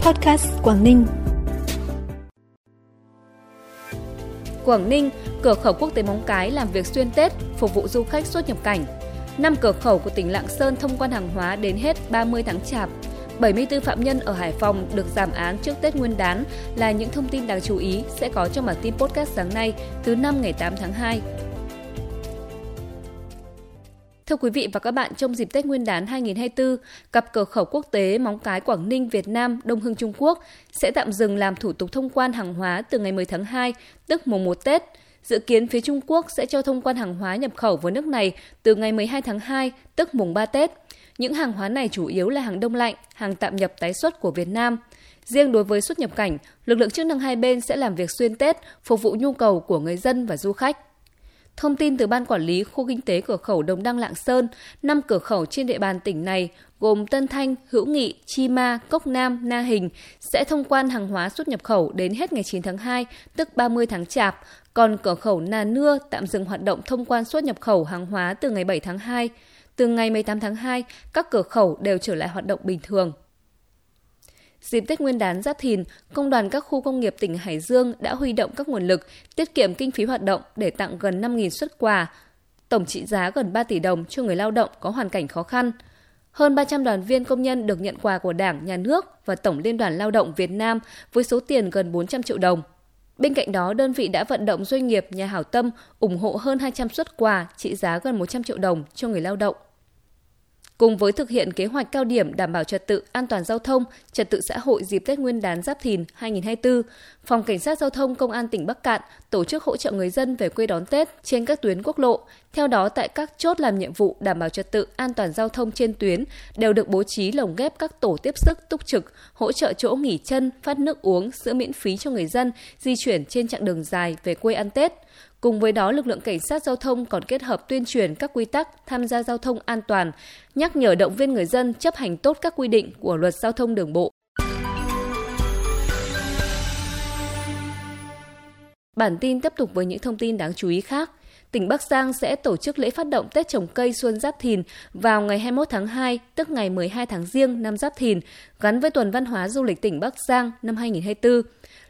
Podcast Quảng Ninh. Quảng Ninh, cửa khẩu quốc tế Móng Cái làm việc xuyên Tết, phục vụ du khách xuất nhập cảnh. Năm cửa khẩu của tỉnh Lạng Sơn thông quan hàng hóa đến hết 30 tháng Chạp. 74 phạm nhân ở Hải Phòng được giảm án trước Tết Nguyên đán là những thông tin đáng chú ý sẽ có trong bản tin podcast sáng nay thứ năm ngày 8 tháng 2. Thưa quý vị và các bạn, trong dịp Tết Nguyên đán 2024, cặp cửa khẩu quốc tế Móng Cái Quảng Ninh Việt Nam Đông Hưng Trung Quốc sẽ tạm dừng làm thủ tục thông quan hàng hóa từ ngày 10 tháng 2, tức mùng 1 Tết. Dự kiến phía Trung Quốc sẽ cho thông quan hàng hóa nhập khẩu vào nước này từ ngày 12 tháng 2, tức mùng 3 Tết. Những hàng hóa này chủ yếu là hàng đông lạnh, hàng tạm nhập tái xuất của Việt Nam. Riêng đối với xuất nhập cảnh, lực lượng chức năng hai bên sẽ làm việc xuyên Tết, phục vụ nhu cầu của người dân và du khách. Thông tin từ Ban Quản lý Khu Kinh tế Cửa khẩu Đồng Đăng Lạng Sơn, năm cửa khẩu trên địa bàn tỉnh này gồm Tân Thanh, Hữu Nghị, Chi Ma, Cốc Nam, Na Hình sẽ thông quan hàng hóa xuất nhập khẩu đến hết ngày 9 tháng 2, tức 30 tháng Chạp, còn cửa khẩu Nà Nưa tạm dừng hoạt động thông quan xuất nhập khẩu hàng hóa từ ngày 7 tháng 2. Từ ngày 18 tháng 2, các cửa khẩu đều trở lại hoạt động bình thường. Dịp Tết Nguyên đán Giáp Thìn, công đoàn các khu công nghiệp tỉnh Hải Dương đã huy động các nguồn lực tiết kiệm kinh phí hoạt động để tặng gần 5.000 xuất quà, tổng trị giá gần 3 tỷ đồng cho người lao động có hoàn cảnh khó khăn. Hơn 300 đoàn viên công nhân được nhận quà của Đảng, Nhà nước và Tổng Liên đoàn Lao động Việt Nam với số tiền gần 400 triệu đồng. Bên cạnh đó, đơn vị đã vận động doanh nghiệp nhà hảo tâm ủng hộ hơn 200 xuất quà trị giá gần 100 triệu đồng cho người lao động. Cùng với thực hiện kế hoạch cao điểm đảm bảo trật tự an toàn giao thông, trật tự xã hội dịp Tết Nguyên đán Giáp Thìn 2024, Phòng Cảnh sát Giao thông Công an tỉnh Bắc Cạn tổ chức hỗ trợ người dân về quê đón Tết trên các tuyến quốc lộ. Theo đó, tại các chốt làm nhiệm vụ đảm bảo trật tự an toàn giao thông trên tuyến đều được bố trí lồng ghép các tổ tiếp sức túc trực, hỗ trợ chỗ nghỉ chân, phát nước uống, sữa miễn phí cho người dân di chuyển trên chặng đường dài về quê ăn Tết. Cùng với đó, lực lượng cảnh sát giao thông còn kết hợp tuyên truyền các quy tắc tham gia giao thông an toàn, nhắc nhở động viên người dân chấp hành tốt các quy định của luật giao thông đường bộ. Bản tin tiếp tục với những thông tin đáng chú ý khác. Tỉnh Bắc Giang sẽ tổ chức lễ phát động Tết trồng cây Xuân Giáp Thìn vào ngày 21 tháng 2, tức ngày 12 tháng Giêng năm Giáp Thìn, gắn với tuần văn hóa du lịch tỉnh Bắc Giang năm 2024.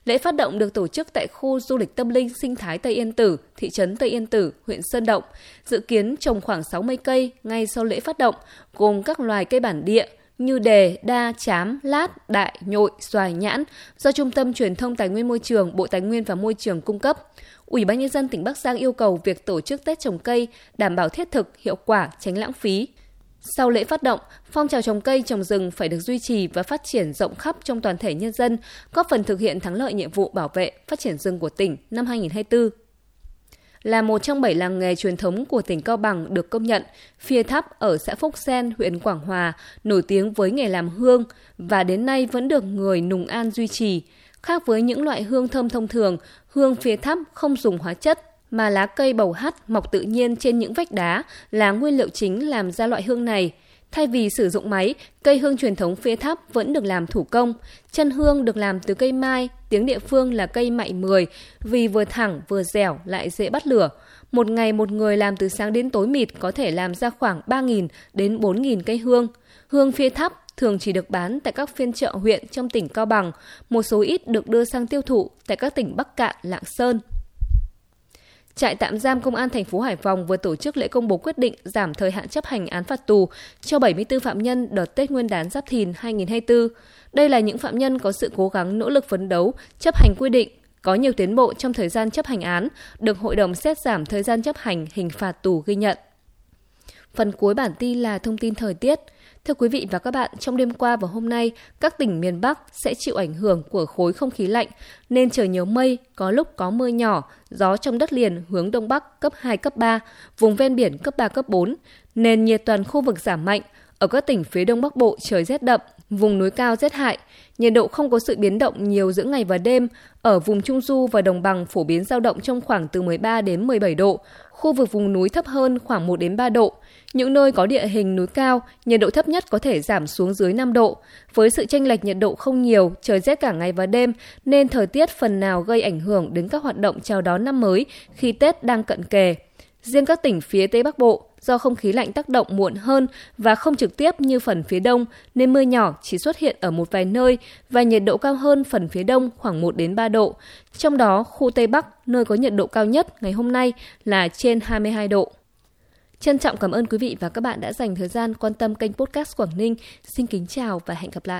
Lễ phát động được tổ chức tại khu du lịch tâm linh sinh thái Tây Yên Tử, thị trấn Tây Yên Tử, huyện Sơn Động. Dự kiến trồng khoảng 60 cây ngay sau lễ phát động, gồm các loài cây bản địa như đề, đa, chám, lát, đại, nhội, xoài, nhãn do Trung tâm Truyền thông Tài nguyên Môi trường, Bộ Tài nguyên và Môi trường cung cấp. Ủy ban nhân dân tỉnh Bắc Giang yêu cầu việc tổ chức Tết trồng cây đảm bảo thiết thực, hiệu quả, tránh lãng phí. Sau lễ phát động, phong trào trồng cây trồng rừng phải được duy trì và phát triển rộng khắp trong toàn thể nhân dân, góp phần thực hiện thắng lợi nhiệm vụ bảo vệ, phát triển rừng của tỉnh năm 2024 là một trong bảy làng nghề truyền thống của tỉnh Cao Bằng được công nhận, Phia Tháp ở xã Phúc Sen, huyện Quảng Hòa, nổi tiếng với nghề làm hương và đến nay vẫn được người Nùng An duy trì. Khác với những loại hương thơm thông thường, hương Phia Tháp không dùng hóa chất, mà lá cây bầu hắt mọc tự nhiên trên những vách đá là nguyên liệu chính làm ra loại hương này. Thay vì sử dụng máy, cây hương truyền thống phía tháp vẫn được làm thủ công. Chân hương được làm từ cây mai, tiếng địa phương là cây mại mười vì vừa thẳng vừa dẻo lại dễ bắt lửa. Một ngày một người làm từ sáng đến tối mịt có thể làm ra khoảng 3.000 đến 4.000 cây hương. Hương phía tháp thường chỉ được bán tại các phiên chợ huyện trong tỉnh Cao Bằng, một số ít được đưa sang tiêu thụ tại các tỉnh Bắc Cạn, Lạng Sơn. Trại tạm giam Công an thành phố Hải Phòng vừa tổ chức lễ công bố quyết định giảm thời hạn chấp hành án phạt tù cho 74 phạm nhân đợt Tết Nguyên đán Giáp Thìn 2024. Đây là những phạm nhân có sự cố gắng nỗ lực phấn đấu, chấp hành quy định, có nhiều tiến bộ trong thời gian chấp hành án, được Hội đồng xét giảm thời gian chấp hành hình phạt tù ghi nhận. Phần cuối bản tin là thông tin thời tiết. Thưa quý vị và các bạn, trong đêm qua và hôm nay, các tỉnh miền Bắc sẽ chịu ảnh hưởng của khối không khí lạnh nên trời nhiều mây, có lúc có mưa nhỏ, gió trong đất liền hướng đông bắc cấp 2 cấp 3, vùng ven biển cấp 3 cấp 4. Nền nhiệt toàn khu vực giảm mạnh, ở các tỉnh phía đông bắc bộ trời rét đậm, vùng núi cao rét hại, nhiệt độ không có sự biến động nhiều giữa ngày và đêm, ở vùng Trung Du và Đồng bằng phổ biến dao động trong khoảng từ 13 đến 17 độ, khu vực vùng núi thấp hơn khoảng 1 đến 3 độ. Những nơi có địa hình núi cao, nhiệt độ thấp nhất có thể giảm xuống dưới 5 độ. Với sự chênh lệch nhiệt độ không nhiều, trời rét cả ngày và đêm nên thời tiết phần nào gây ảnh hưởng đến các hoạt động chào đón năm mới khi Tết đang cận kề. Riêng các tỉnh phía Tây Bắc Bộ do không khí lạnh tác động muộn hơn và không trực tiếp như phần phía đông nên mưa nhỏ chỉ xuất hiện ở một vài nơi và nhiệt độ cao hơn phần phía đông khoảng 1 đến 3 độ. Trong đó, khu Tây Bắc, nơi có nhiệt độ cao nhất ngày hôm nay là trên 22 độ. Trân trọng cảm ơn quý vị và các bạn đã dành thời gian quan tâm kênh podcast Quảng Ninh. Xin kính chào và hẹn gặp lại.